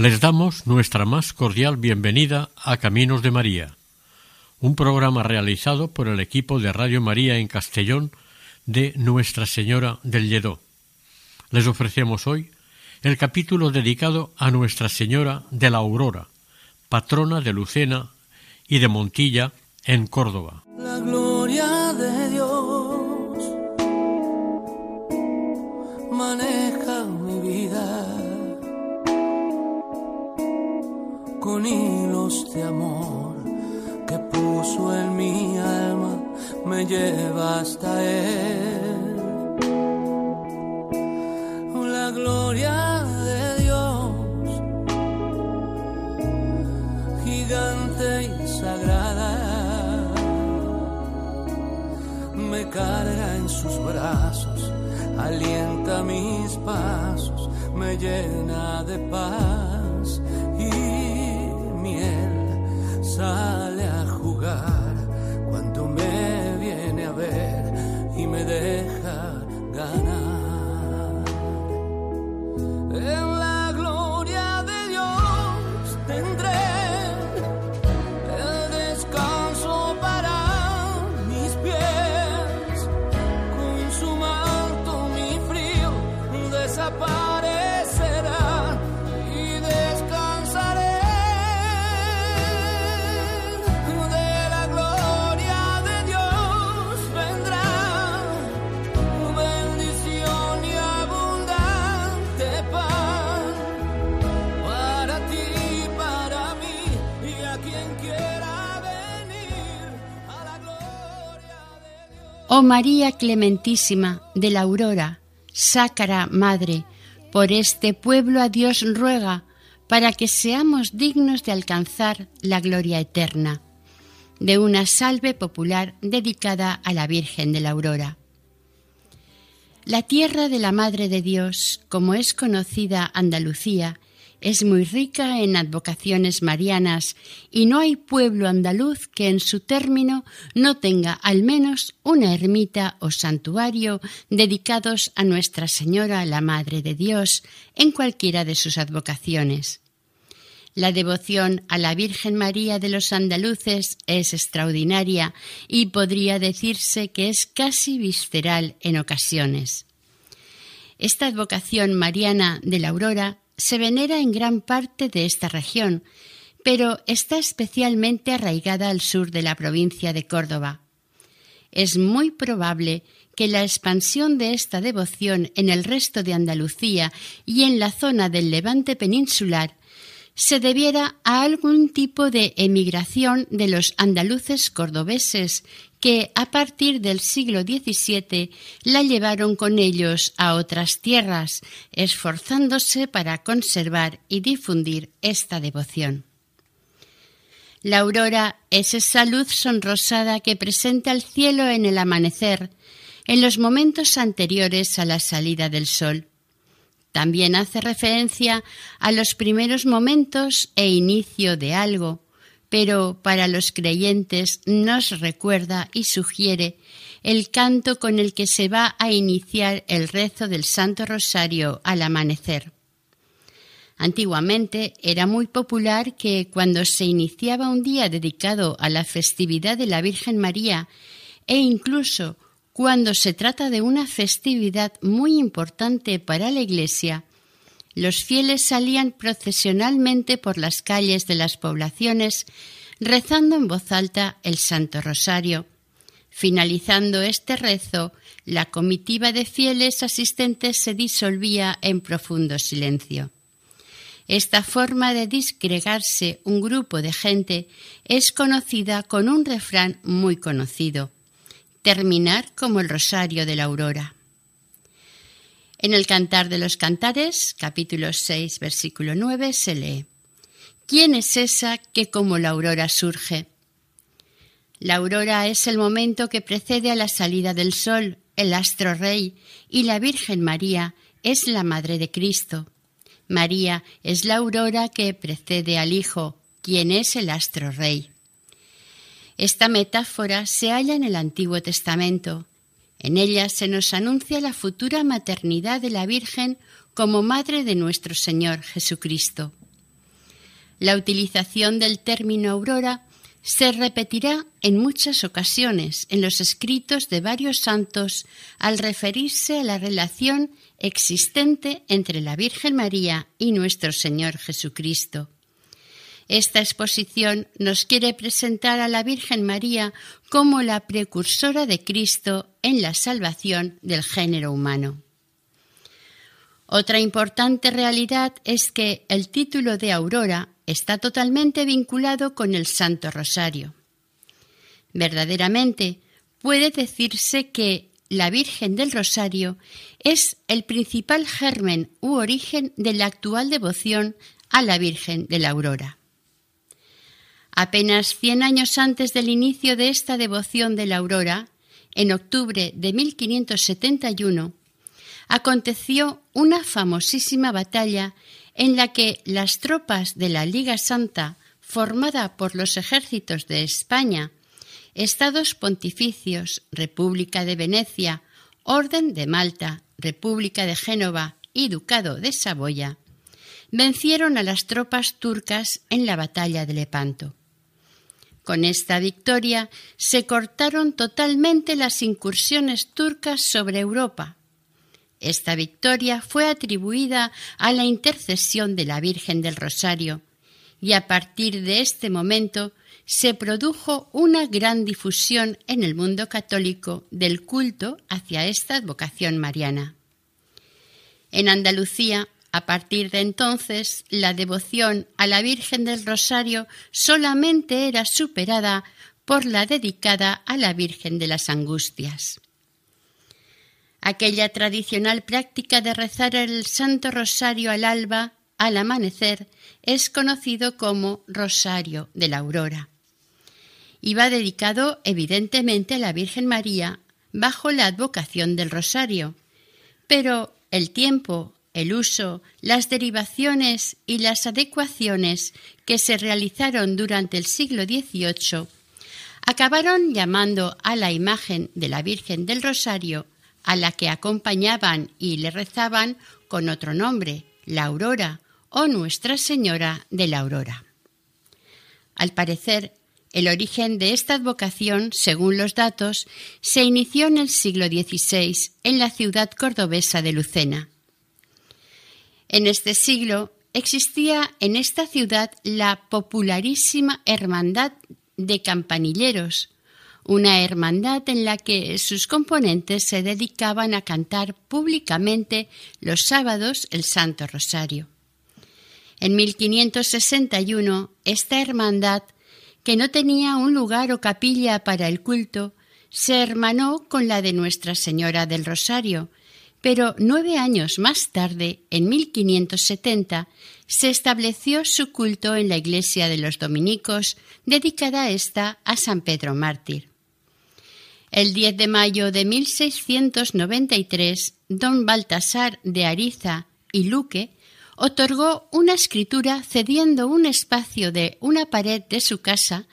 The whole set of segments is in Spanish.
Les damos nuestra más cordial bienvenida a Caminos de María, un programa realizado por el equipo de Radio María en Castellón de Nuestra Señora del Lledó. Les ofrecemos hoy el capítulo dedicado a Nuestra Señora de la Aurora, patrona de Lucena y de Montilla en Córdoba. Con hilos de amor que puso en mi alma, me lleva hasta Él. La gloria de Dios, gigante y sagrada me carga en sus brazos, alienta mis pasos, me llena de paz María Clementísima de la Aurora, Sácara Madre, por este pueblo a Dios ruega, para que seamos dignos de alcanzar la gloria eterna. De una salve popular dedicada a la Virgen de la Aurora. La tierra de la Madre de Dios, como es conocida Andalucía, es muy rica en advocaciones marianas y no hay pueblo andaluz que en su término no tenga al menos una ermita o santuario dedicados a Nuestra Señora la Madre de Dios en cualquiera de sus advocaciones. La devoción a la Virgen María de los andaluces es extraordinaria y podría decirse que es casi visceral en ocasiones. Esta advocación mariana de la aurora se venera en gran parte de esta región, pero está especialmente arraigada al sur de la provincia de Córdoba. Es muy probable que la expansión de esta devoción en el resto de Andalucía y en la zona del levante peninsular se debiera a algún tipo de emigración de los andaluces cordobeses que a partir del siglo XVII la llevaron con ellos a otras tierras, esforzándose para conservar y difundir esta devoción. La aurora es esa luz sonrosada que presenta el cielo en el amanecer, en los momentos anteriores a la salida del sol. También hace referencia a los primeros momentos e inicio de algo, pero para los creyentes nos recuerda y sugiere el canto con el que se va a iniciar el rezo del Santo Rosario al amanecer. Antiguamente era muy popular que cuando se iniciaba un día dedicado a la festividad de la Virgen María e incluso cuando se trata de una festividad muy importante para la Iglesia, los fieles salían procesionalmente por las calles de las poblaciones rezando en voz alta el Santo Rosario. Finalizando este rezo, la comitiva de fieles asistentes se disolvía en profundo silencio. Esta forma de disgregarse un grupo de gente es conocida con un refrán muy conocido terminar como el rosario de la aurora. En el Cantar de los Cantares, capítulo 6, versículo 9, se lee, ¿Quién es esa que como la aurora surge? La aurora es el momento que precede a la salida del sol, el astro rey, y la Virgen María es la Madre de Cristo. María es la aurora que precede al Hijo, quien es el astro rey. Esta metáfora se halla en el Antiguo Testamento. En ella se nos anuncia la futura maternidad de la Virgen como Madre de nuestro Señor Jesucristo. La utilización del término aurora se repetirá en muchas ocasiones en los escritos de varios santos al referirse a la relación existente entre la Virgen María y nuestro Señor Jesucristo. Esta exposición nos quiere presentar a la Virgen María como la precursora de Cristo en la salvación del género humano. Otra importante realidad es que el título de Aurora está totalmente vinculado con el Santo Rosario. Verdaderamente, puede decirse que la Virgen del Rosario es el principal germen u origen de la actual devoción a la Virgen de la Aurora. Apenas cien años antes del inicio de esta devoción de la Aurora, en octubre de 1571, aconteció una famosísima batalla en la que las tropas de la Liga Santa, formada por los ejércitos de España, Estados Pontificios, República de Venecia, Orden de Malta, República de Génova y Ducado de Saboya, vencieron a las tropas turcas en la batalla de Lepanto. Con esta victoria se cortaron totalmente las incursiones turcas sobre Europa, esta victoria fue atribuida a la intercesión de la Virgen del Rosario y a partir de este momento se produjo una gran difusión en el mundo católico del culto hacia esta advocación mariana. En Andalucía, a partir de entonces, la devoción a la Virgen del Rosario solamente era superada por la dedicada a la Virgen de las Angustias. Aquella tradicional práctica de rezar el Santo Rosario al alba, al amanecer, es conocido como Rosario de la Aurora. Y va dedicado evidentemente a la Virgen María bajo la advocación del Rosario. Pero el tiempo, el uso, las derivaciones y las adecuaciones que se realizaron durante el siglo XVIII acabaron llamando a la imagen de la Virgen del Rosario a la que acompañaban y le rezaban con otro nombre, la Aurora o Nuestra Señora de la Aurora. Al parecer, el origen de esta advocación, según los datos, se inició en el siglo XVI en la ciudad cordobesa de Lucena. En este siglo existía en esta ciudad la popularísima Hermandad de Campanilleros, una hermandad en la que sus componentes se dedicaban a cantar públicamente los sábados el Santo Rosario. En 1561, esta hermandad, que no tenía un lugar o capilla para el culto, se hermanó con la de Nuestra Señora del Rosario, pero nueve años más tarde, en 1570, se estableció su culto en la iglesia de los dominicos, dedicada esta a San Pedro Mártir. El 10 de mayo de 1693, don Baltasar de Ariza y Luque otorgó una escritura cediendo un espacio de una pared de su casa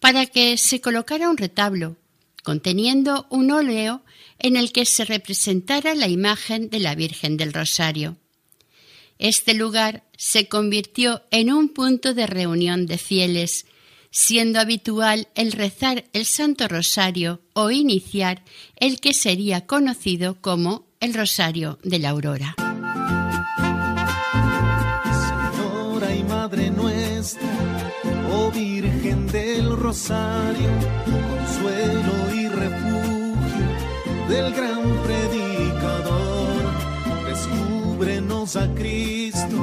para que se colocara un retablo conteniendo un óleo en el que se representara la imagen de la Virgen del Rosario. Este lugar se convirtió en un punto de reunión de fieles siendo habitual el rezar el Santo Rosario o iniciar el que sería conocido como el Rosario de la Aurora. Señora y Madre nuestra, oh Virgen del Rosario, consuelo y del gran predicador. Descúbrenos a Cristo,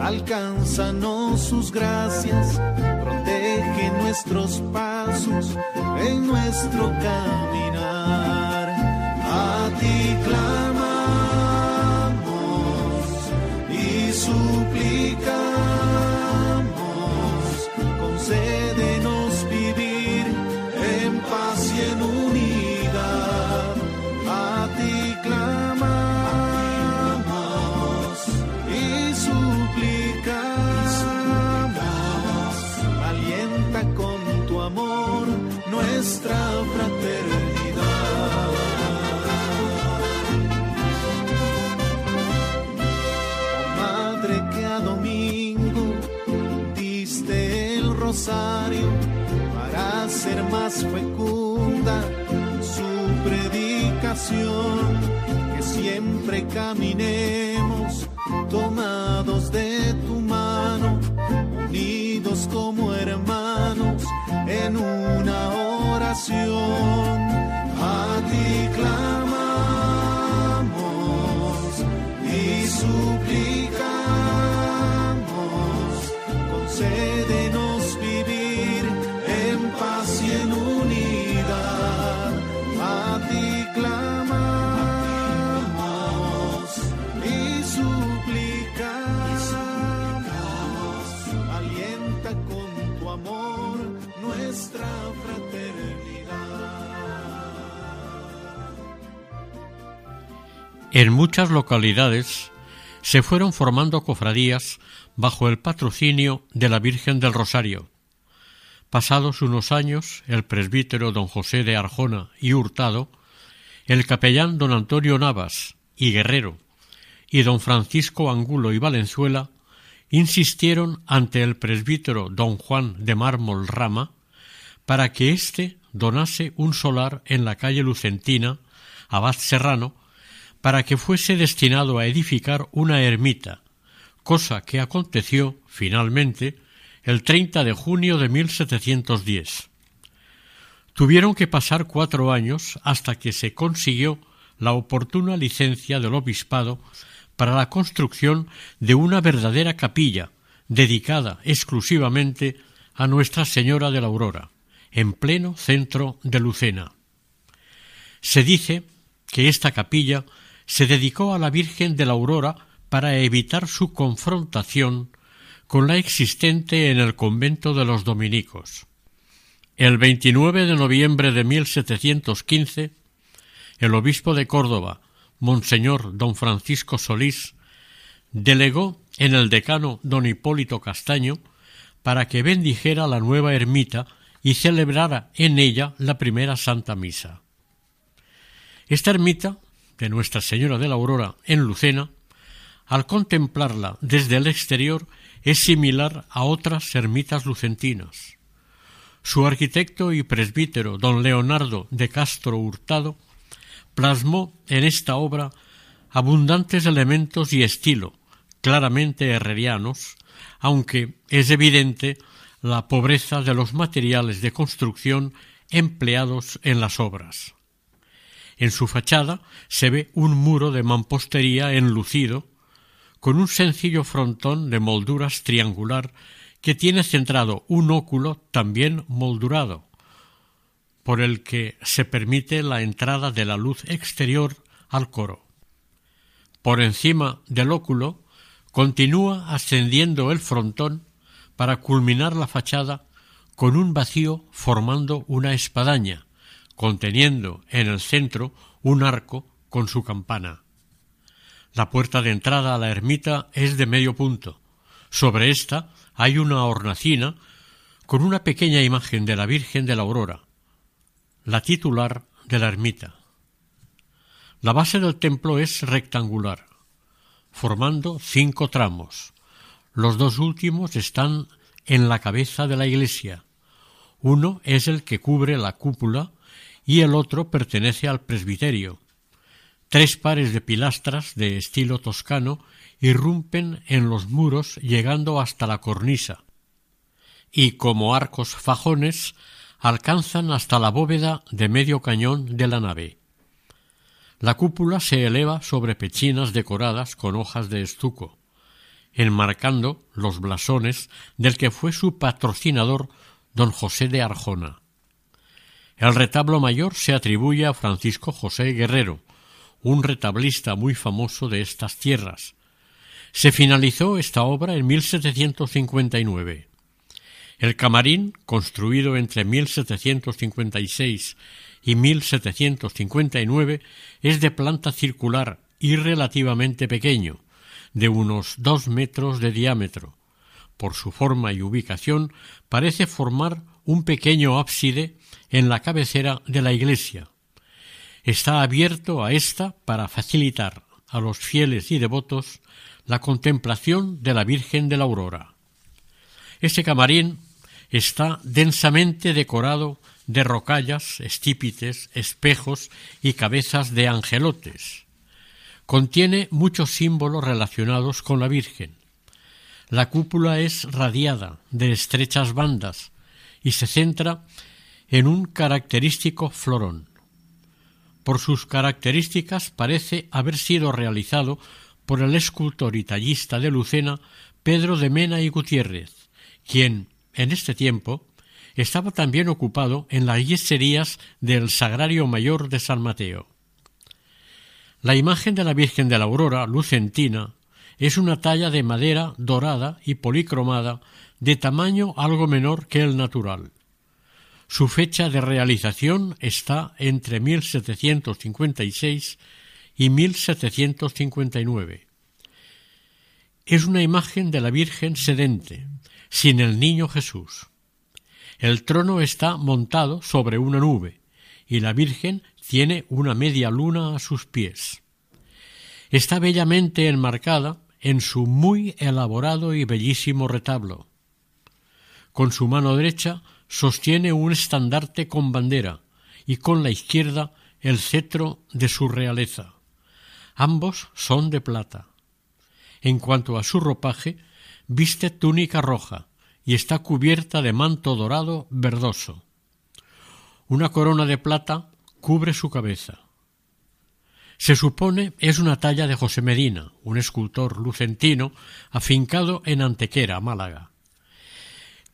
alcánzanos sus gracias, protege nuestros pasos en nuestro caminar. A ti clamamos y suplicamos para ser más fecunda su predicación, que siempre caminemos tomados de tu mano, unidos como hermanos en una oración. A ti clamamos y suplicamos, concédenos En muchas localidades se fueron formando cofradías bajo el patrocinio de la Virgen del Rosario. Pasados unos años, el presbítero don José de Arjona y Hurtado, el capellán don Antonio Navas y Guerrero, y don Francisco Angulo y Valenzuela insistieron ante el presbítero don Juan de Mármol Rama para que éste donase un solar en la calle Lucentina, Abad Serrano, para que fuese destinado a edificar una ermita, cosa que aconteció finalmente el 30 de junio de 1710. Tuvieron que pasar cuatro años hasta que se consiguió la oportuna licencia del obispado para la construcción de una verdadera capilla dedicada exclusivamente a Nuestra Señora de la Aurora, en pleno centro de Lucena. Se dice que esta capilla se dedicó a la Virgen de la Aurora para evitar su confrontación con la existente en el convento de los dominicos. El 29 de noviembre de 1715, el obispo de Córdoba, Monseñor don Francisco Solís, delegó en el decano don Hipólito Castaño para que bendijera la nueva ermita y celebrara en ella la primera Santa Misa. Esta ermita de Nuestra Señora de la Aurora en Lucena, al contemplarla desde el exterior, es similar a otras ermitas lucentinas. Su arquitecto y presbítero, don Leonardo de Castro Hurtado, plasmó en esta obra abundantes elementos y estilo, claramente herrerianos, aunque es evidente la pobreza de los materiales de construcción empleados en las obras. En su fachada se ve un muro de mampostería enlucido, con un sencillo frontón de molduras triangular que tiene centrado un óculo también moldurado, por el que se permite la entrada de la luz exterior al coro. Por encima del óculo continúa ascendiendo el frontón para culminar la fachada con un vacío formando una espadaña, conteniendo en el centro un arco con su campana. La puerta de entrada a la ermita es de medio punto. Sobre ésta hay una hornacina con una pequeña imagen de la Virgen de la Aurora, la titular de la ermita. La base del templo es rectangular, formando cinco tramos. Los dos últimos están en la cabeza de la iglesia. Uno es el que cubre la cúpula y el otro pertenece al presbiterio. Tres pares de pilastras de estilo toscano irrumpen en los muros llegando hasta la cornisa, y como arcos fajones alcanzan hasta la bóveda de medio cañón de la nave. La cúpula se eleva sobre pechinas decoradas con hojas de estuco, enmarcando los blasones del que fue su patrocinador don José de Arjona. El retablo mayor se atribuye a Francisco José Guerrero, un retablista muy famoso de estas tierras. Se finalizó esta obra en 1759. El camarín, construido entre 1756 y 1759, es de planta circular y relativamente pequeño, de unos dos metros de diámetro. Por su forma y ubicación parece formar un pequeño ábside en la cabecera de la iglesia. Está abierto a ésta para facilitar a los fieles y devotos la contemplación de la Virgen de la Aurora. Este camarín está densamente decorado de rocallas, estípites, espejos y cabezas de angelotes. Contiene muchos símbolos relacionados con la Virgen. La cúpula es radiada de estrechas bandas y se centra en un característico florón. Por sus características parece haber sido realizado por el escultor y tallista de Lucena Pedro de Mena y Gutiérrez, quien, en este tiempo, estaba también ocupado en las yeserías del Sagrario Mayor de San Mateo. La imagen de la Virgen de la Aurora, lucentina, es una talla de madera dorada y policromada de tamaño algo menor que el natural. Su fecha de realización está entre 1756 y 1759. Es una imagen de la Virgen sedente, sin el niño Jesús. El trono está montado sobre una nube y la Virgen tiene una media luna a sus pies. Está bellamente enmarcada en su muy elaborado y bellísimo retablo. Con su mano derecha sostiene un estandarte con bandera y con la izquierda el cetro de su realeza. Ambos son de plata. En cuanto a su ropaje, viste túnica roja y está cubierta de manto dorado verdoso. Una corona de plata cubre su cabeza. Se supone es una talla de José Medina, un escultor lucentino afincado en Antequera, Málaga.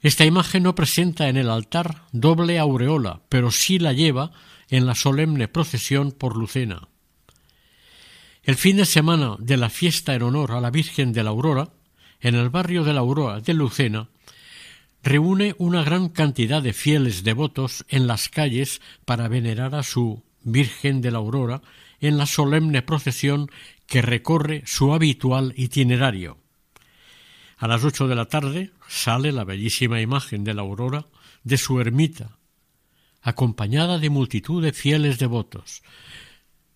Esta imagen no presenta en el altar doble aureola, pero sí la lleva en la solemne procesión por Lucena. El fin de semana de la fiesta en honor a la Virgen de la Aurora, en el barrio de la Aurora de Lucena, reúne una gran cantidad de fieles devotos en las calles para venerar a su Virgen de la Aurora en la solemne procesión que recorre su habitual itinerario. A las ocho de la tarde sale la bellísima imagen de la aurora de su ermita, acompañada de multitud de fieles devotos.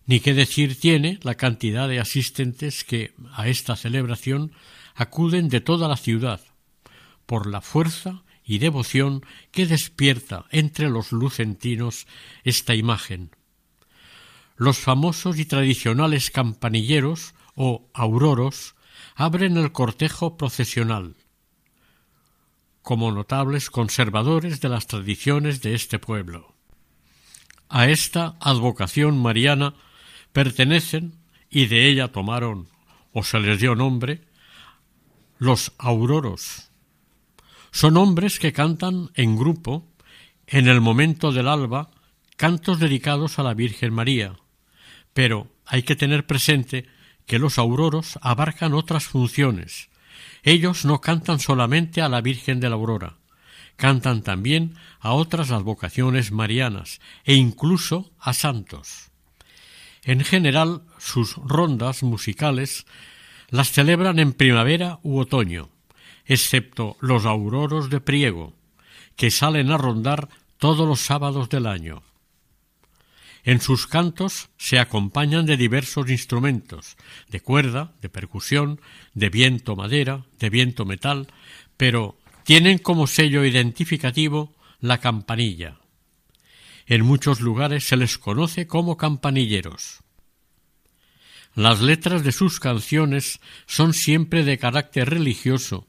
Ni qué decir tiene la cantidad de asistentes que a esta celebración acuden de toda la ciudad, por la fuerza y devoción que despierta entre los lucentinos esta imagen. Los famosos y tradicionales campanilleros o auroros abren el cortejo procesional, como notables conservadores de las tradiciones de este pueblo. A esta advocación mariana pertenecen, y de ella tomaron o se les dio nombre, los auroros, son hombres que cantan en grupo, en el momento del alba, cantos dedicados a la Virgen María. Pero hay que tener presente que los auroros abarcan otras funciones. Ellos no cantan solamente a la Virgen de la Aurora, cantan también a otras advocaciones marianas e incluso a santos. En general, sus rondas musicales las celebran en primavera u otoño, excepto los auroros de priego, que salen a rondar todos los sábados del año. En sus cantos se acompañan de diversos instrumentos, de cuerda, de percusión, de viento madera, de viento metal, pero tienen como sello identificativo la campanilla. En muchos lugares se les conoce como campanilleros. Las letras de sus canciones son siempre de carácter religioso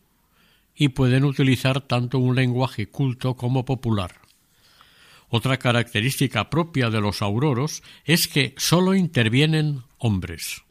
y pueden utilizar tanto un lenguaje culto como popular. Otra característica propia de los auroros es que sólo intervienen hombres.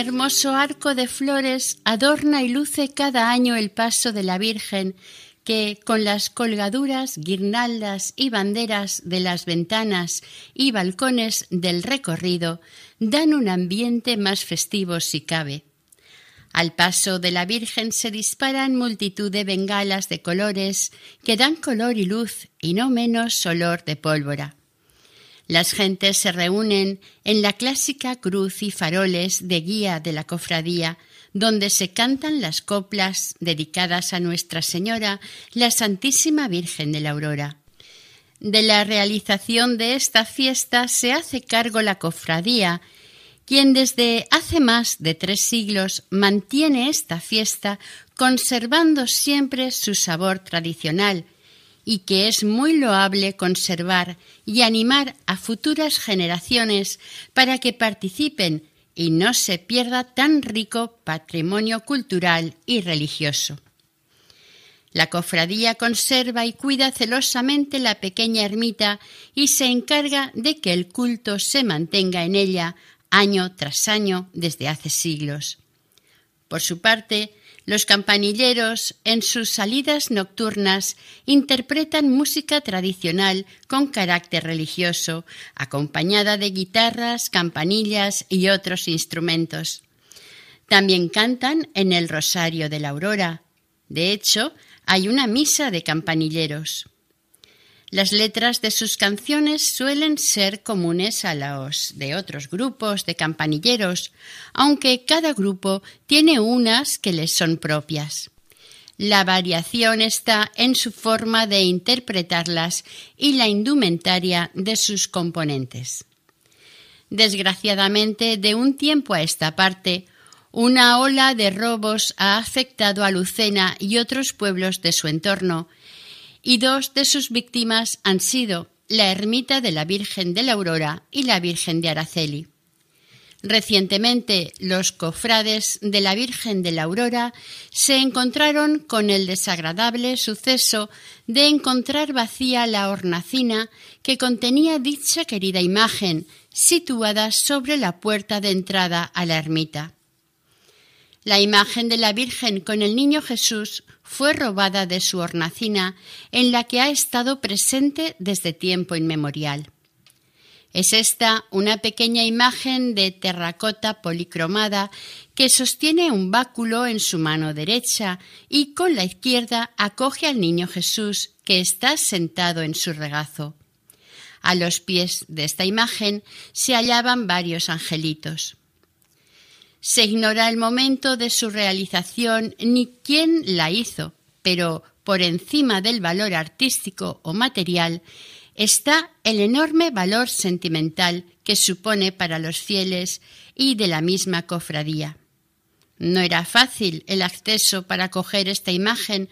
Hermoso arco de flores adorna y luce cada año el paso de la Virgen, que con las colgaduras, guirnaldas y banderas de las ventanas y balcones del recorrido dan un ambiente más festivo si cabe. Al paso de la Virgen se disparan multitud de bengalas de colores que dan color y luz y no menos olor de pólvora. Las gentes se reúnen en la clásica cruz y faroles de guía de la cofradía, donde se cantan las coplas dedicadas a Nuestra Señora, la Santísima Virgen de la Aurora. De la realización de esta fiesta se hace cargo la cofradía, quien desde hace más de tres siglos mantiene esta fiesta conservando siempre su sabor tradicional, y que es muy loable conservar y animar a futuras generaciones para que participen y no se pierda tan rico patrimonio cultural y religioso. La cofradía conserva y cuida celosamente la pequeña ermita y se encarga de que el culto se mantenga en ella año tras año desde hace siglos. Por su parte, los campanilleros, en sus salidas nocturnas, interpretan música tradicional con carácter religioso, acompañada de guitarras, campanillas y otros instrumentos. También cantan en el Rosario de la Aurora. De hecho, hay una misa de campanilleros. Las letras de sus canciones suelen ser comunes a los de otros grupos de campanilleros, aunque cada grupo tiene unas que les son propias. La variación está en su forma de interpretarlas y la indumentaria de sus componentes. Desgraciadamente, de un tiempo a esta parte, una ola de robos ha afectado a Lucena y otros pueblos de su entorno, y dos de sus víctimas han sido la ermita de la Virgen de la Aurora y la Virgen de Araceli. Recientemente, los cofrades de la Virgen de la Aurora se encontraron con el desagradable suceso de encontrar vacía la hornacina que contenía dicha querida imagen, situada sobre la puerta de entrada a la ermita. La imagen de la Virgen con el Niño Jesús fue robada de su hornacina en la que ha estado presente desde tiempo inmemorial. Es esta una pequeña imagen de terracota policromada que sostiene un báculo en su mano derecha y con la izquierda acoge al niño Jesús que está sentado en su regazo. A los pies de esta imagen se hallaban varios angelitos. Se ignora el momento de su realización ni quién la hizo, pero por encima del valor artístico o material está el enorme valor sentimental que supone para los fieles y de la misma cofradía. No era fácil el acceso para coger esta imagen,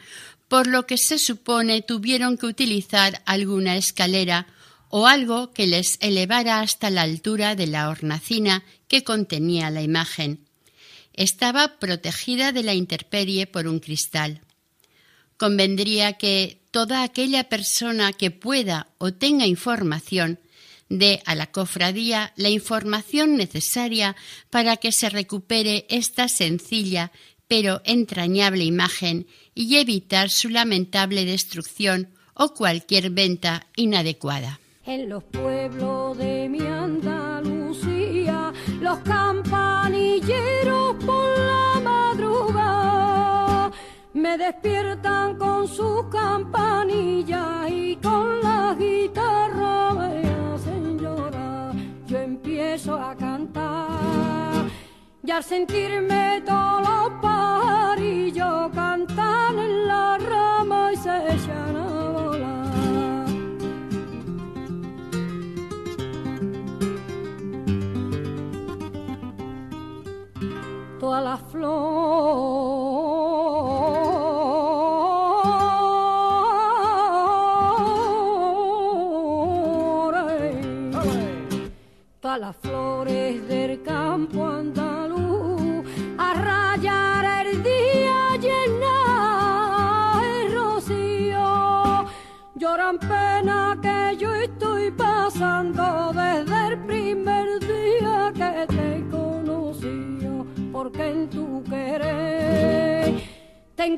por lo que se supone tuvieron que utilizar alguna escalera o algo que les elevara hasta la altura de la hornacina que contenía la imagen. Estaba protegida de la intemperie por un cristal. Convendría que toda aquella persona que pueda o tenga información dé a la cofradía la información necesaria para que se recupere esta sencilla pero entrañable imagen y evitar su lamentable destrucción o cualquier venta inadecuada. En los pueblos de mi Andalucía, los campanilleros por la madrugada me despiertan con sus campanillas y con la guitarra me hacen llorar. Yo empiezo a cantar y al sentirme todos los pajarillos cantan en la rama y se toda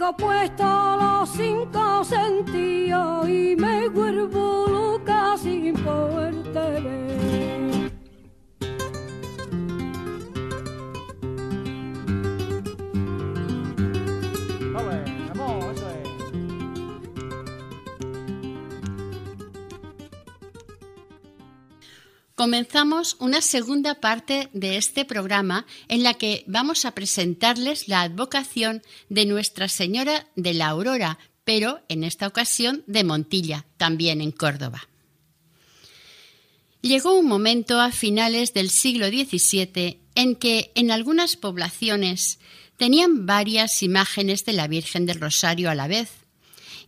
tengo puesto los cinco sentidos y me vuelvo loca sin poderte ver. Comenzamos una segunda parte de este programa en la que vamos a presentarles la advocación de Nuestra Señora de la Aurora, pero en esta ocasión de Montilla, también en Córdoba. Llegó un momento a finales del siglo XVII en que en algunas poblaciones tenían varias imágenes de la Virgen del Rosario a la vez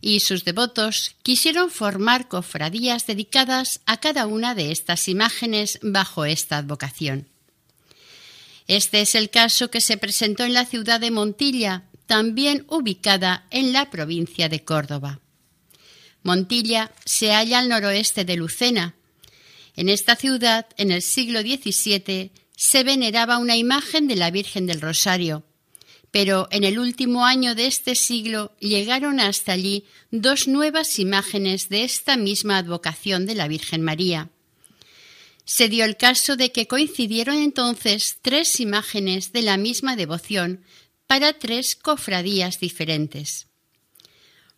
y sus devotos quisieron formar cofradías dedicadas a cada una de estas imágenes bajo esta advocación. Este es el caso que se presentó en la ciudad de Montilla, también ubicada en la provincia de Córdoba. Montilla se halla al noroeste de Lucena. En esta ciudad, en el siglo XVII, se veneraba una imagen de la Virgen del Rosario, pero en el último año de este siglo llegaron hasta allí dos nuevas imágenes de esta misma advocación de la Virgen María. Se dio el caso de que coincidieron entonces tres imágenes de la misma devoción para tres cofradías diferentes.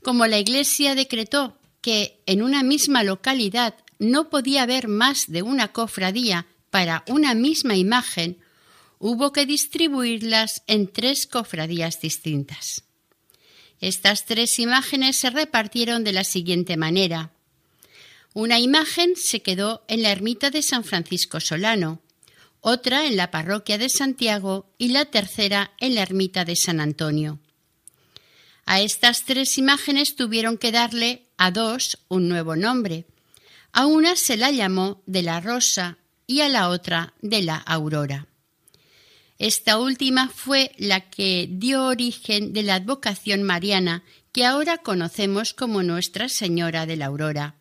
Como la Iglesia decretó que en una misma localidad no podía haber más de una cofradía para una misma imagen, hubo que distribuirlas en tres cofradías distintas. Estas tres imágenes se repartieron de la siguiente manera. Una imagen se quedó en la ermita de San Francisco Solano, otra en la parroquia de Santiago y la tercera en la ermita de San Antonio. A estas tres imágenes tuvieron que darle a dos un nuevo nombre. A una se la llamó de la Rosa y a la otra de la Aurora. Esta última fue la que dio origen de la advocación mariana que ahora conocemos como Nuestra Señora de la Aurora.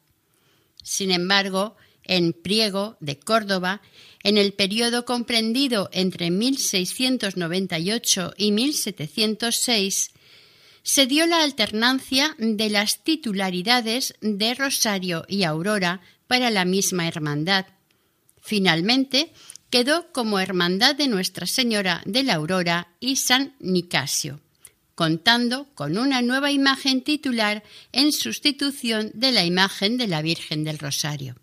Sin embargo, en Priego de Córdoba, en el periodo comprendido entre 1698 y 1706, se dio la alternancia de las titularidades de Rosario y Aurora para la misma hermandad. Finalmente, quedó como Hermandad de Nuestra Señora de la Aurora y San Nicasio, contando con una nueva imagen titular en sustitución de la imagen de la Virgen del Rosario.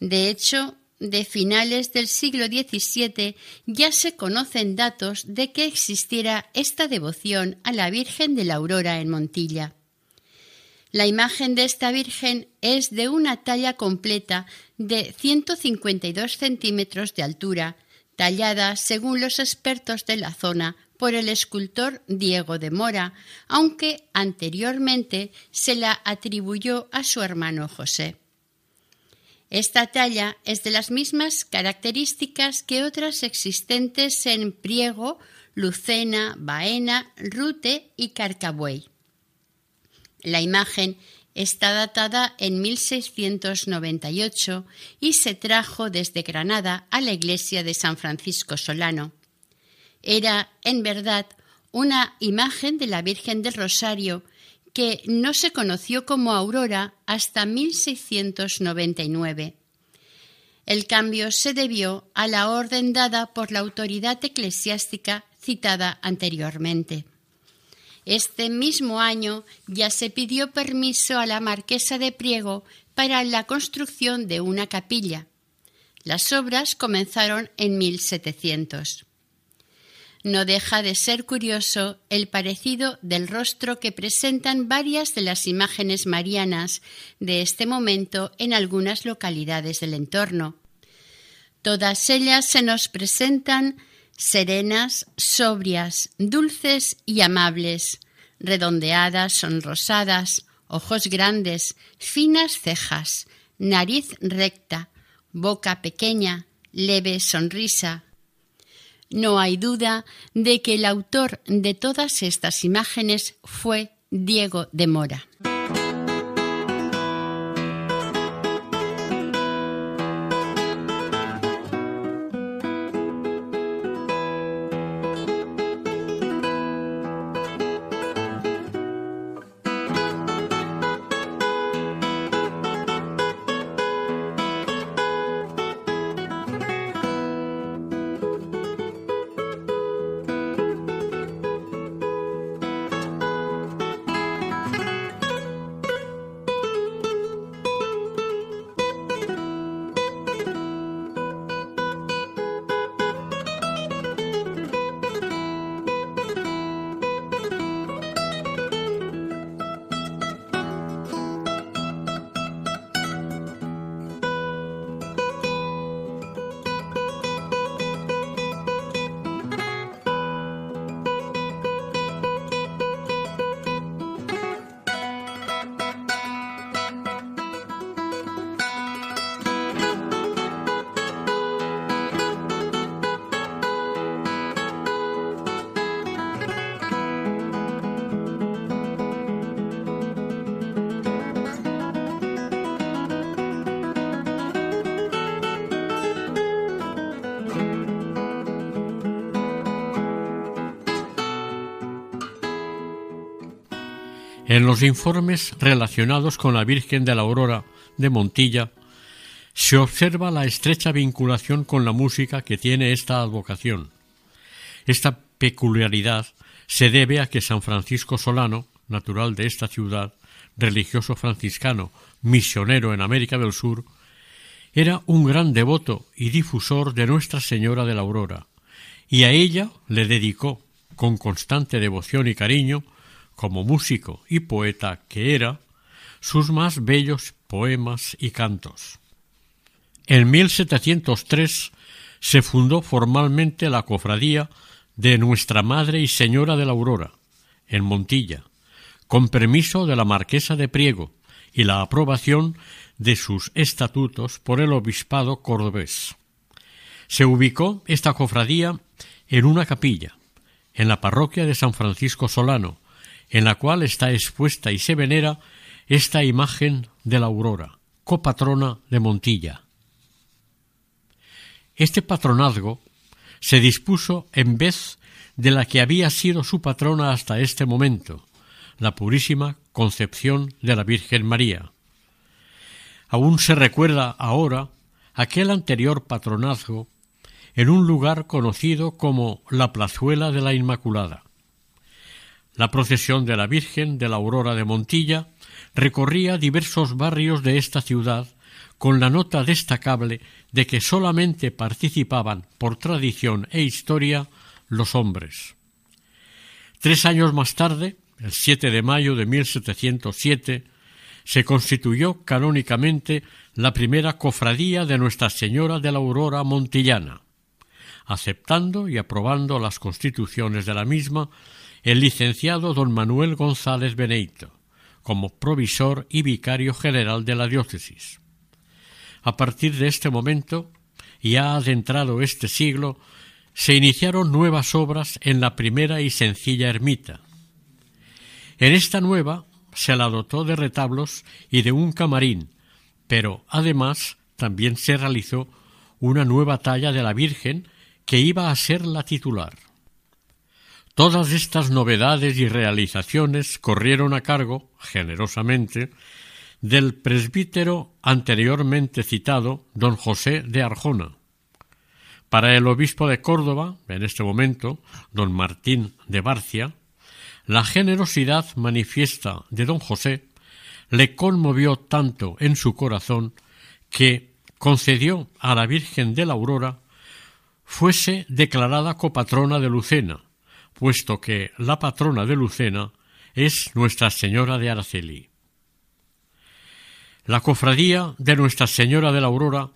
De hecho, de finales del siglo XVII ya se conocen datos de que existiera esta devoción a la Virgen de la Aurora en Montilla. La imagen de esta Virgen es de una talla completa de 152 centímetros de altura, tallada, según los expertos de la zona, por el escultor Diego de Mora, aunque anteriormente se la atribuyó a su hermano José. Esta talla es de las mismas características que otras existentes en Priego, Lucena, Baena, Rute y Carcabuey. La imagen está datada en 1698 y se trajo desde Granada a la iglesia de San Francisco Solano. Era, en verdad, una imagen de la Virgen del Rosario que no se conoció como Aurora hasta 1699. El cambio se debió a la orden dada por la autoridad eclesiástica citada anteriormente. Este mismo año ya se pidió permiso a la marquesa de Priego para la construcción de una capilla. Las obras comenzaron en 1700. No deja de ser curioso el parecido del rostro que presentan varias de las imágenes marianas de este momento en algunas localidades del entorno. Todas ellas se nos presentan serenas, sobrias, dulces y amables, redondeadas, sonrosadas, ojos grandes, finas cejas, nariz recta, boca pequeña, leve sonrisa. No hay duda de que el autor de todas estas imágenes fue Diego de Mora. En los informes relacionados con la Virgen de la Aurora de Montilla se observa la estrecha vinculación con la música que tiene esta advocación. Esta peculiaridad se debe a que San Francisco Solano, natural de esta ciudad, religioso franciscano, misionero en América del Sur, era un gran devoto y difusor de Nuestra Señora de la Aurora, y a ella le dedicó, con constante devoción y cariño, como músico y poeta que era, sus más bellos poemas y cantos. En 1703 se fundó formalmente la cofradía de Nuestra Madre y Señora de la Aurora, en Montilla, con permiso de la marquesa de Priego y la aprobación de sus estatutos por el obispado cordobés. Se ubicó esta cofradía en una capilla, en la parroquia de San Francisco Solano, en la cual está expuesta y se venera esta imagen de la aurora, copatrona de Montilla. Este patronazgo se dispuso en vez de la que había sido su patrona hasta este momento, la Purísima Concepción de la Virgen María. Aún se recuerda ahora aquel anterior patronazgo en un lugar conocido como la Plazuela de la Inmaculada. La procesión de la Virgen de la Aurora de Montilla recorría diversos barrios de esta ciudad con la nota destacable de que solamente participaban por tradición e historia los hombres. Tres años más tarde, el 7 de mayo de 1707, se constituyó canónicamente la primera cofradía de Nuestra Señora de la Aurora Montillana, aceptando y aprobando las constituciones de la misma el licenciado don Manuel González Beneito, como provisor y vicario general de la diócesis. A partir de este momento, ya adentrado este siglo, se iniciaron nuevas obras en la primera y sencilla ermita, en esta nueva se la dotó de retablos y de un camarín, pero además también se realizó una nueva talla de la Virgen que iba a ser la titular. Todas estas novedades y realizaciones corrieron a cargo, generosamente, del presbítero anteriormente citado, don José de Arjona. Para el obispo de Córdoba, en este momento, don Martín de Barcia, la generosidad manifiesta de don José le conmovió tanto en su corazón que concedió a la Virgen de la Aurora fuese declarada copatrona de Lucena, puesto que la patrona de Lucena es Nuestra Señora de Araceli. La cofradía de Nuestra Señora de la Aurora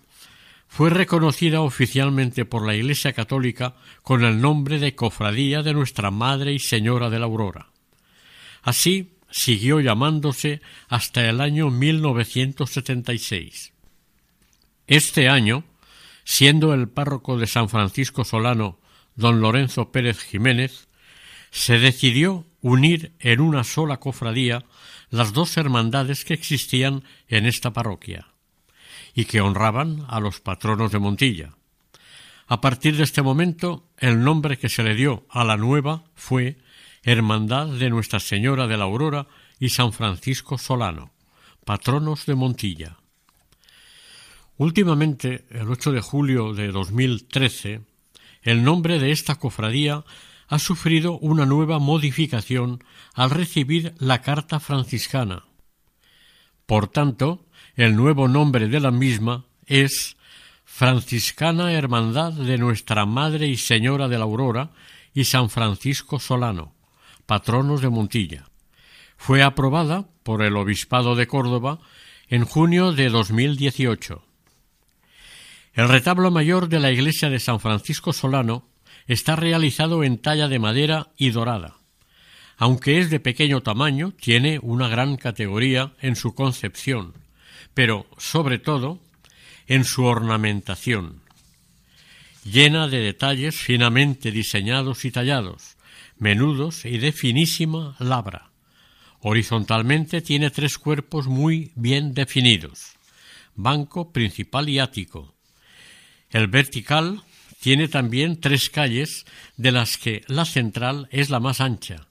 fue reconocida oficialmente por la Iglesia Católica con el nombre de Cofradía de Nuestra Madre y Señora de la Aurora. Así siguió llamándose hasta el año 1976. Este año, siendo el párroco de San Francisco Solano don Lorenzo Pérez Jiménez, se decidió unir en una sola cofradía las dos hermandades que existían en esta parroquia y que honraban a los patronos de Montilla. A partir de este momento, el nombre que se le dio a la nueva fue Hermandad de Nuestra Señora de la Aurora y San Francisco Solano, patronos de Montilla. Últimamente, el 8 de julio de 2013, el nombre de esta cofradía ha sufrido una nueva modificación al recibir la carta franciscana. Por tanto, el nuevo nombre de la misma es Franciscana Hermandad de Nuestra Madre y Señora de la Aurora y San Francisco Solano, patronos de Montilla. Fue aprobada por el Obispado de Córdoba en junio de 2018. El retablo mayor de la iglesia de San Francisco Solano está realizado en talla de madera y dorada. Aunque es de pequeño tamaño, tiene una gran categoría en su concepción pero sobre todo en su ornamentación, llena de detalles finamente diseñados y tallados, menudos y de finísima labra. Horizontalmente tiene tres cuerpos muy bien definidos, banco principal y ático. El vertical tiene también tres calles, de las que la central es la más ancha,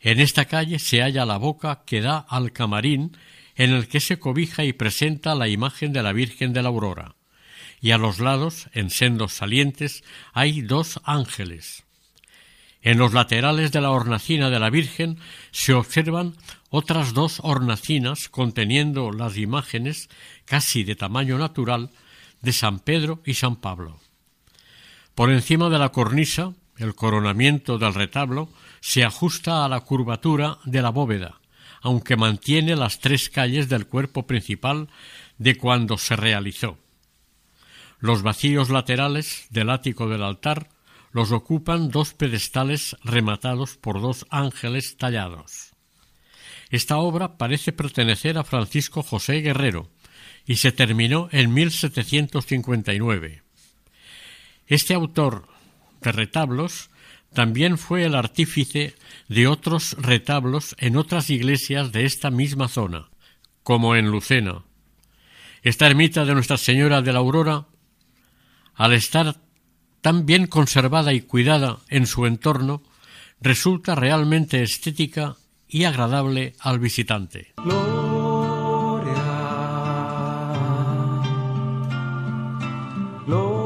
En esta calle se halla la boca que da al camarín en el que se cobija y presenta la imagen de la Virgen de la Aurora, y a los lados, en sendos salientes, hay dos ángeles. En los laterales de la hornacina de la Virgen se observan otras dos hornacinas conteniendo las imágenes, casi de tamaño natural, de San Pedro y San Pablo. Por encima de la cornisa, el coronamiento del retablo se ajusta a la curvatura de la bóveda, aunque mantiene las tres calles del cuerpo principal de cuando se realizó. Los vacíos laterales del ático del altar los ocupan dos pedestales rematados por dos ángeles tallados. Esta obra parece pertenecer a Francisco José Guerrero y se terminó en 1759. Este autor de retablos también fue el artífice de otros retablos en otras iglesias de esta misma zona, como en Lucena. Esta ermita de Nuestra Señora de la Aurora, al estar tan bien conservada y cuidada en su entorno, resulta realmente estética y agradable al visitante. La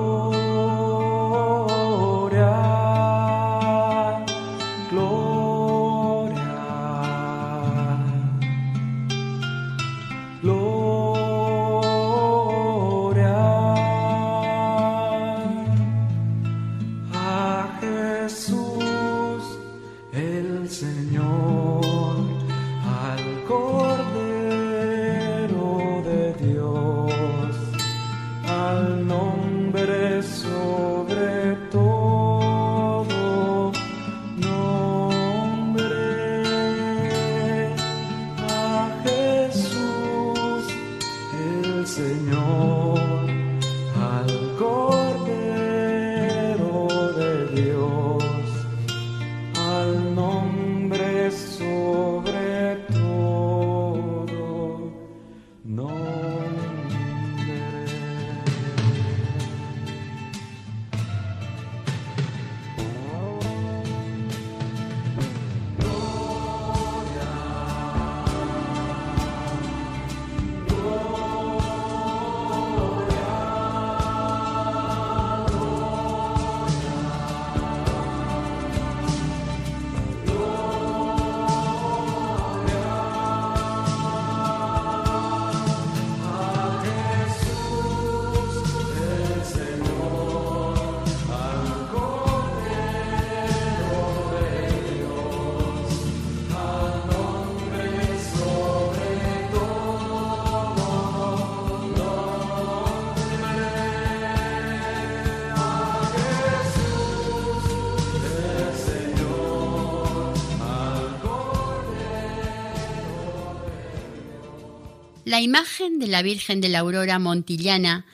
imagen de la Virgen de la Aurora Montillana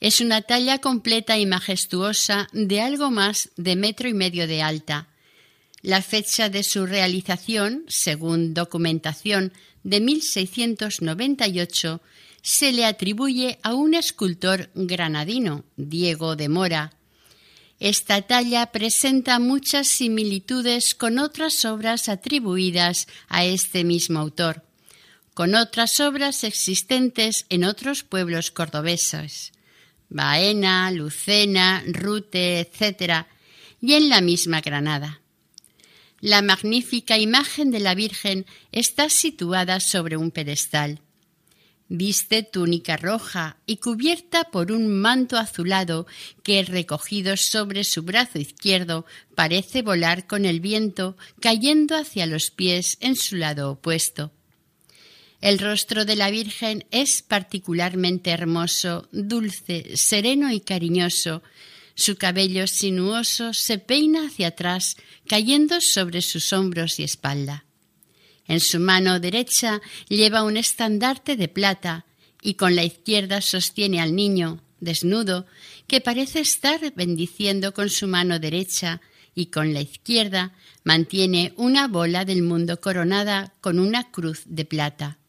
es una talla completa y majestuosa de algo más de metro y medio de alta. La fecha de su realización, según documentación de 1698, se le atribuye a un escultor granadino, Diego de Mora. Esta talla presenta muchas similitudes con otras obras atribuidas a este mismo autor con otras obras existentes en otros pueblos cordobeses, Baena, Lucena, Rute, etc., y en la misma Granada. La magnífica imagen de la Virgen está situada sobre un pedestal. Viste túnica roja y cubierta por un manto azulado que, recogido sobre su brazo izquierdo, parece volar con el viento, cayendo hacia los pies en su lado opuesto. El rostro de la Virgen es particularmente hermoso, dulce, sereno y cariñoso. Su cabello sinuoso se peina hacia atrás, cayendo sobre sus hombros y espalda. En su mano derecha lleva un estandarte de plata y con la izquierda sostiene al niño, desnudo, que parece estar bendiciendo con su mano derecha y con la izquierda mantiene una bola del mundo coronada con una cruz de plata.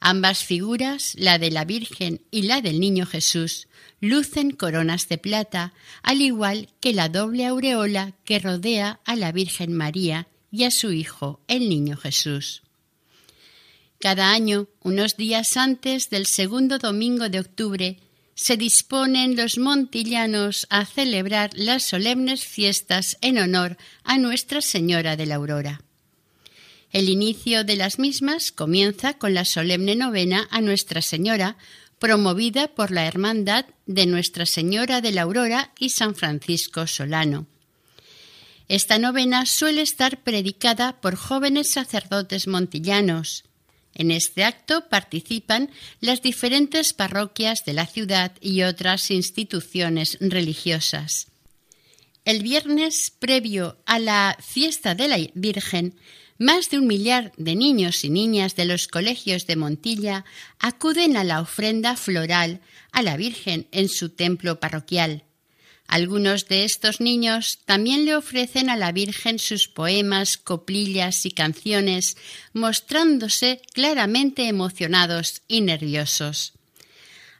Ambas figuras, la de la Virgen y la del Niño Jesús, lucen coronas de plata, al igual que la doble aureola que rodea a la Virgen María y a su Hijo, el Niño Jesús. Cada año, unos días antes del segundo domingo de octubre, se disponen los montillanos a celebrar las solemnes fiestas en honor a Nuestra Señora de la Aurora. El inicio de las mismas comienza con la solemne novena a Nuestra Señora, promovida por la Hermandad de Nuestra Señora de la Aurora y San Francisco Solano. Esta novena suele estar predicada por jóvenes sacerdotes montillanos, en este acto participan las diferentes parroquias de la ciudad y otras instituciones religiosas. El viernes previo a la fiesta de la Virgen, más de un millar de niños y niñas de los colegios de Montilla acuden a la ofrenda floral a la Virgen en su templo parroquial. Algunos de estos niños también le ofrecen a la Virgen sus poemas, coplillas y canciones, mostrándose claramente emocionados y nerviosos.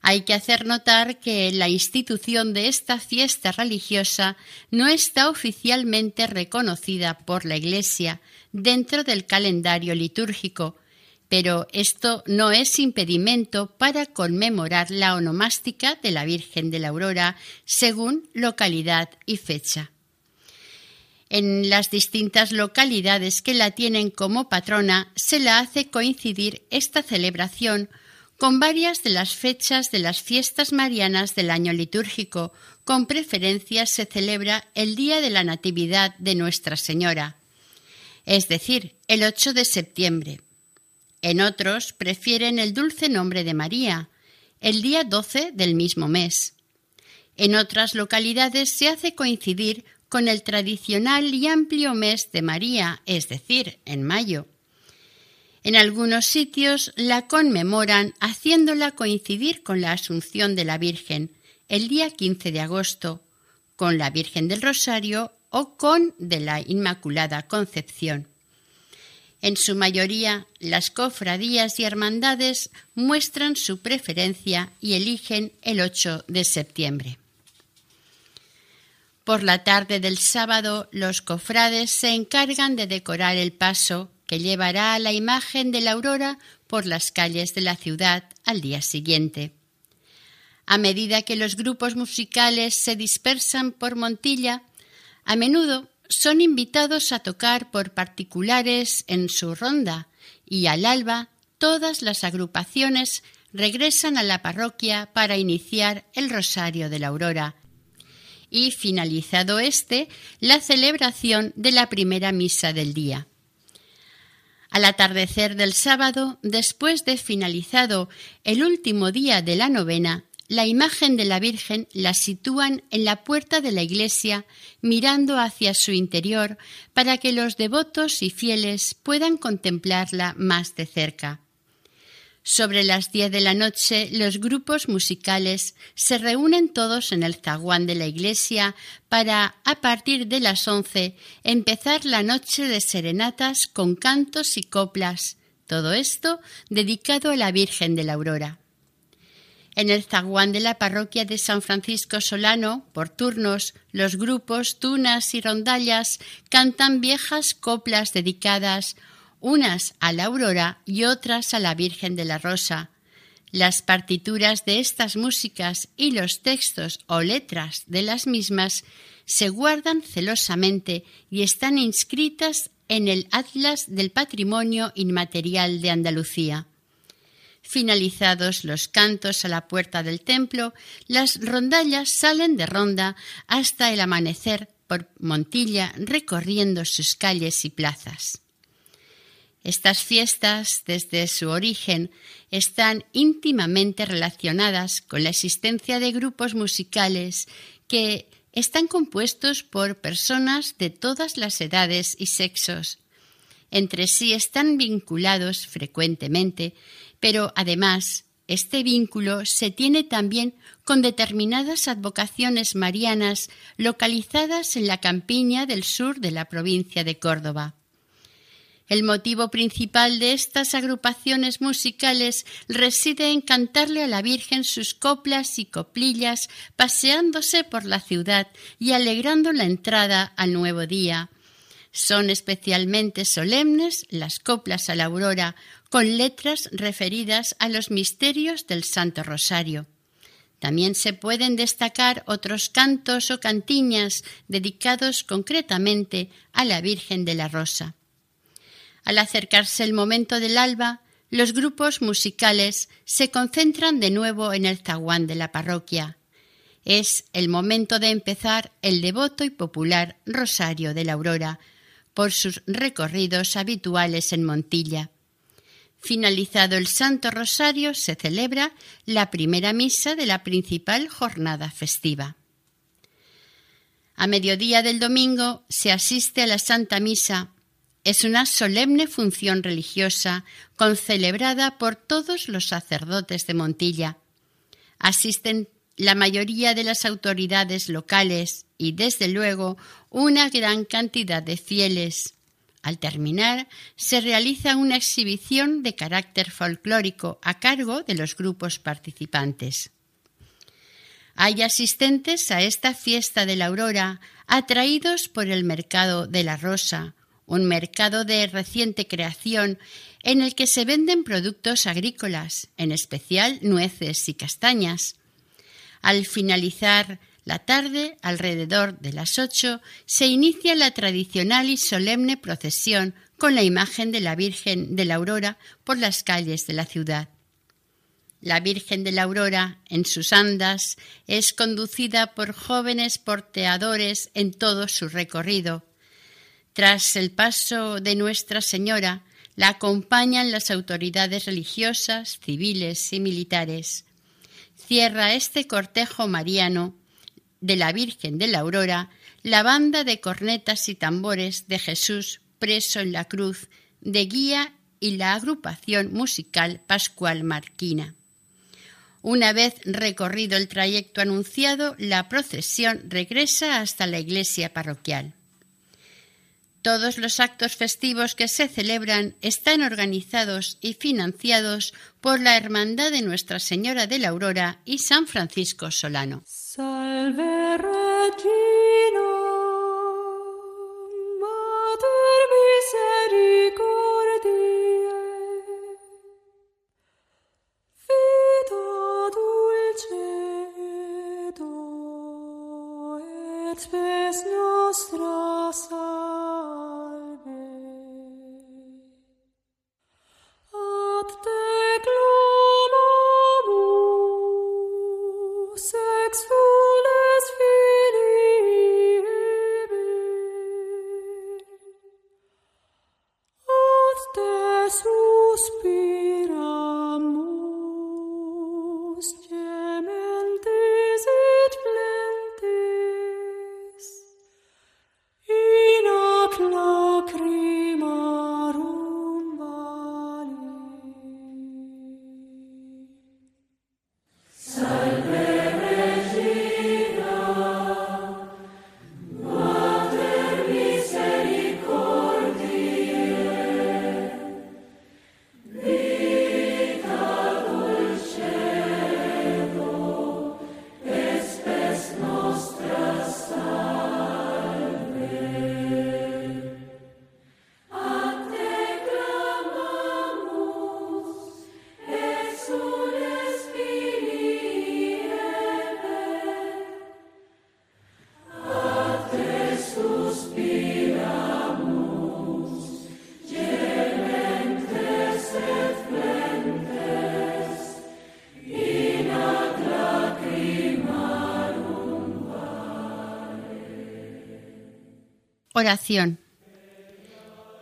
Hay que hacer notar que la institución de esta fiesta religiosa no está oficialmente reconocida por la Iglesia dentro del calendario litúrgico, pero esto no es impedimento para conmemorar la onomástica de la Virgen de la Aurora según localidad y fecha. En las distintas localidades que la tienen como patrona se la hace coincidir esta celebración con varias de las fechas de las fiestas marianas del año litúrgico. Con preferencia se celebra el día de la Natividad de Nuestra Señora, es decir, el 8 de septiembre, en otros prefieren el dulce nombre de María, el día 12 del mismo mes. En otras localidades se hace coincidir con el tradicional y amplio mes de María, es decir, en mayo. En algunos sitios la conmemoran haciéndola coincidir con la Asunción de la Virgen, el día 15 de agosto, con la Virgen del Rosario o con de la Inmaculada Concepción. En su mayoría, las cofradías y hermandades muestran su preferencia y eligen el 8 de septiembre. Por la tarde del sábado, los cofrades se encargan de decorar el paso que llevará a la imagen de la aurora por las calles de la ciudad al día siguiente. A medida que los grupos musicales se dispersan por Montilla, a menudo son invitados a tocar por particulares en su ronda y al alba todas las agrupaciones regresan a la parroquia para iniciar el Rosario de la Aurora y, finalizado este, la celebración de la primera misa del día. Al atardecer del sábado, después de finalizado el último día de la novena, la imagen de la Virgen la sitúan en la puerta de la iglesia mirando hacia su interior para que los devotos y fieles puedan contemplarla más de cerca. Sobre las diez de la noche los grupos musicales se reúnen todos en el zaguán de la iglesia para, a partir de las once, empezar la noche de serenatas con cantos y coplas, todo esto dedicado a la Virgen de la Aurora. En el zaguán de la parroquia de San Francisco Solano, por turnos, los grupos tunas y rondallas cantan viejas coplas dedicadas, unas a la aurora y otras a la Virgen de la Rosa. Las partituras de estas músicas y los textos o letras de las mismas se guardan celosamente y están inscritas en el Atlas del Patrimonio Inmaterial de Andalucía. Finalizados los cantos a la puerta del templo, las rondallas salen de ronda hasta el amanecer por Montilla recorriendo sus calles y plazas. Estas fiestas, desde su origen, están íntimamente relacionadas con la existencia de grupos musicales que están compuestos por personas de todas las edades y sexos. Entre sí están vinculados frecuentemente pero además, este vínculo se tiene también con determinadas advocaciones marianas localizadas en la campiña del sur de la provincia de Córdoba. El motivo principal de estas agrupaciones musicales reside en cantarle a la Virgen sus coplas y coplillas, paseándose por la ciudad y alegrando la entrada al nuevo día, Son especialmente solemnes las coplas a la aurora, con letras referidas a los misterios del Santo Rosario. También se pueden destacar otros cantos o cantiñas dedicados concretamente a la Virgen de la Rosa. Al acercarse el momento del alba, los grupos musicales se concentran de nuevo en el zaguán de la parroquia. Es el momento de empezar el devoto y popular Rosario de la Aurora por sus recorridos habituales en Montilla. Finalizado el Santo Rosario, se celebra la primera misa de la principal jornada festiva. A mediodía del domingo se asiste a la Santa Misa. Es una solemne función religiosa concelebrada por todos los sacerdotes de Montilla. Asisten la mayoría de las autoridades locales y, desde luego, una gran cantidad de fieles. Al terminar, se realiza una exhibición de carácter folclórico a cargo de los grupos participantes. Hay asistentes a esta fiesta de la aurora atraídos por el mercado de la rosa, un mercado de reciente creación en el que se venden productos agrícolas, en especial nueces y castañas. Al finalizar la tarde, alrededor de las ocho, se inicia la tradicional y solemne procesión con la imagen de la Virgen de la Aurora por las calles de la ciudad. La Virgen de la Aurora, en sus andas, es conducida por jóvenes porteadores en todo su recorrido. Tras el paso de Nuestra Señora, la acompañan las autoridades religiosas, civiles y militares. Cierra este cortejo mariano de la Virgen de la Aurora, la banda de cornetas y tambores de Jesús preso en la cruz de guía y la agrupación musical Pascual Marquina. Una vez recorrido el trayecto anunciado, la procesión regresa hasta la iglesia parroquial. Todos los actos festivos que se celebran están organizados y financiados por la Hermandad de Nuestra Señora de la Aurora y San Francisco Solano. Salve Regina, misericordiae, nostra Oración.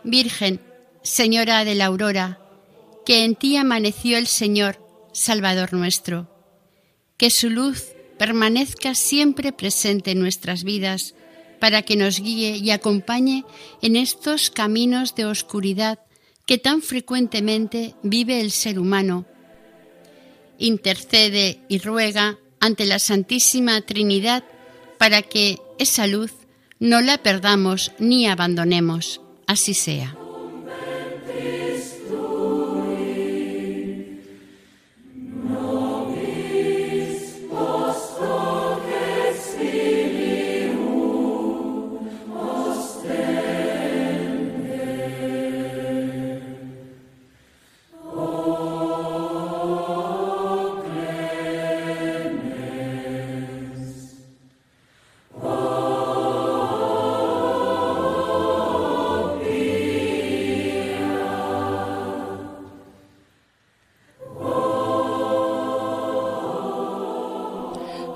Virgen, Señora de la Aurora, que en ti amaneció el Señor, Salvador nuestro, que su luz permanezca siempre presente en nuestras vidas, para que nos guíe y acompañe en estos caminos de oscuridad que tan frecuentemente vive el ser humano. Intercede y ruega ante la Santísima Trinidad para que esa luz no la perdamos ni abandonemos. Así sea.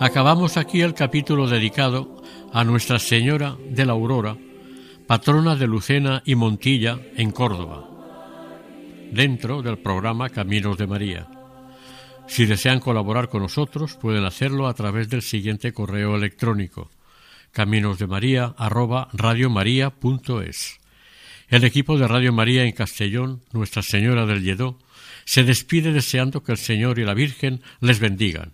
Acabamos aquí el capítulo dedicado a Nuestra Señora de la Aurora, patrona de Lucena y Montilla en Córdoba, dentro del programa Caminos de María. Si desean colaborar con nosotros, pueden hacerlo a través del siguiente correo electrónico caminosdemaria@radiomaria.es. El equipo de Radio María en Castellón, Nuestra Señora del Lledó, se despide deseando que el Señor y la Virgen les bendigan.